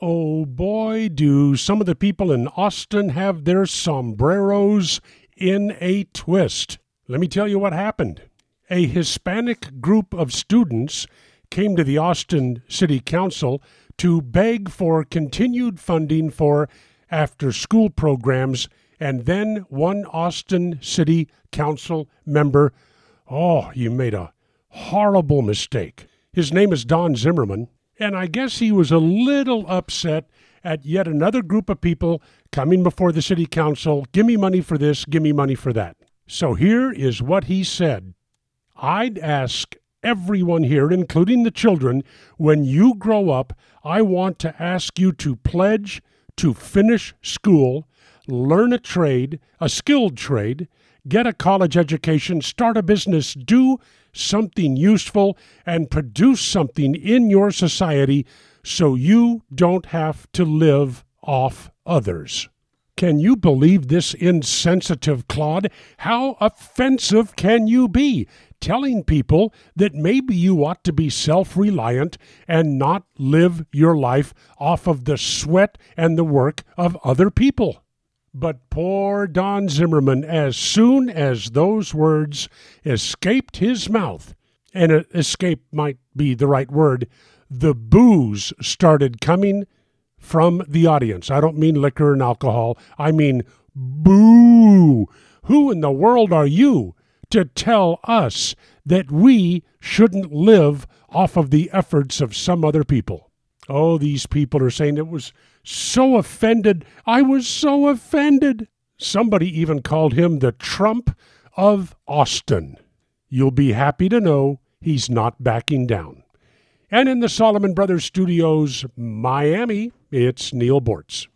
Oh boy, do some of the people in Austin have their sombreros in a twist. Let me tell you what happened. A Hispanic group of students came to the Austin City Council to beg for continued funding for after school programs, and then one Austin City Council member, oh, you made a horrible mistake. His name is Don Zimmerman and I guess he was a little upset at yet another group of people coming before the city council give me money for this, give me money for that. So here is what he said I'd ask everyone here, including the children, when you grow up, I want to ask you to pledge to finish school, learn a trade, a skilled trade, get a college education, start a business, do something useful, and produce something in your society so you don't have to live off others. Can you believe this insensitive clod? How offensive can you be? Telling people that maybe you ought to be self reliant and not live your life off of the sweat and the work of other people. But poor Don Zimmerman, as soon as those words escaped his mouth, and escape might be the right word, the boos started coming from the audience. I don't mean liquor and alcohol, I mean boo. Who in the world are you to tell us that we shouldn't live off of the efforts of some other people? Oh, these people are saying it was so offended. I was so offended. Somebody even called him the Trump of Austin. You'll be happy to know he's not backing down. And in the Solomon Brothers Studios, Miami, it's Neal Boortz.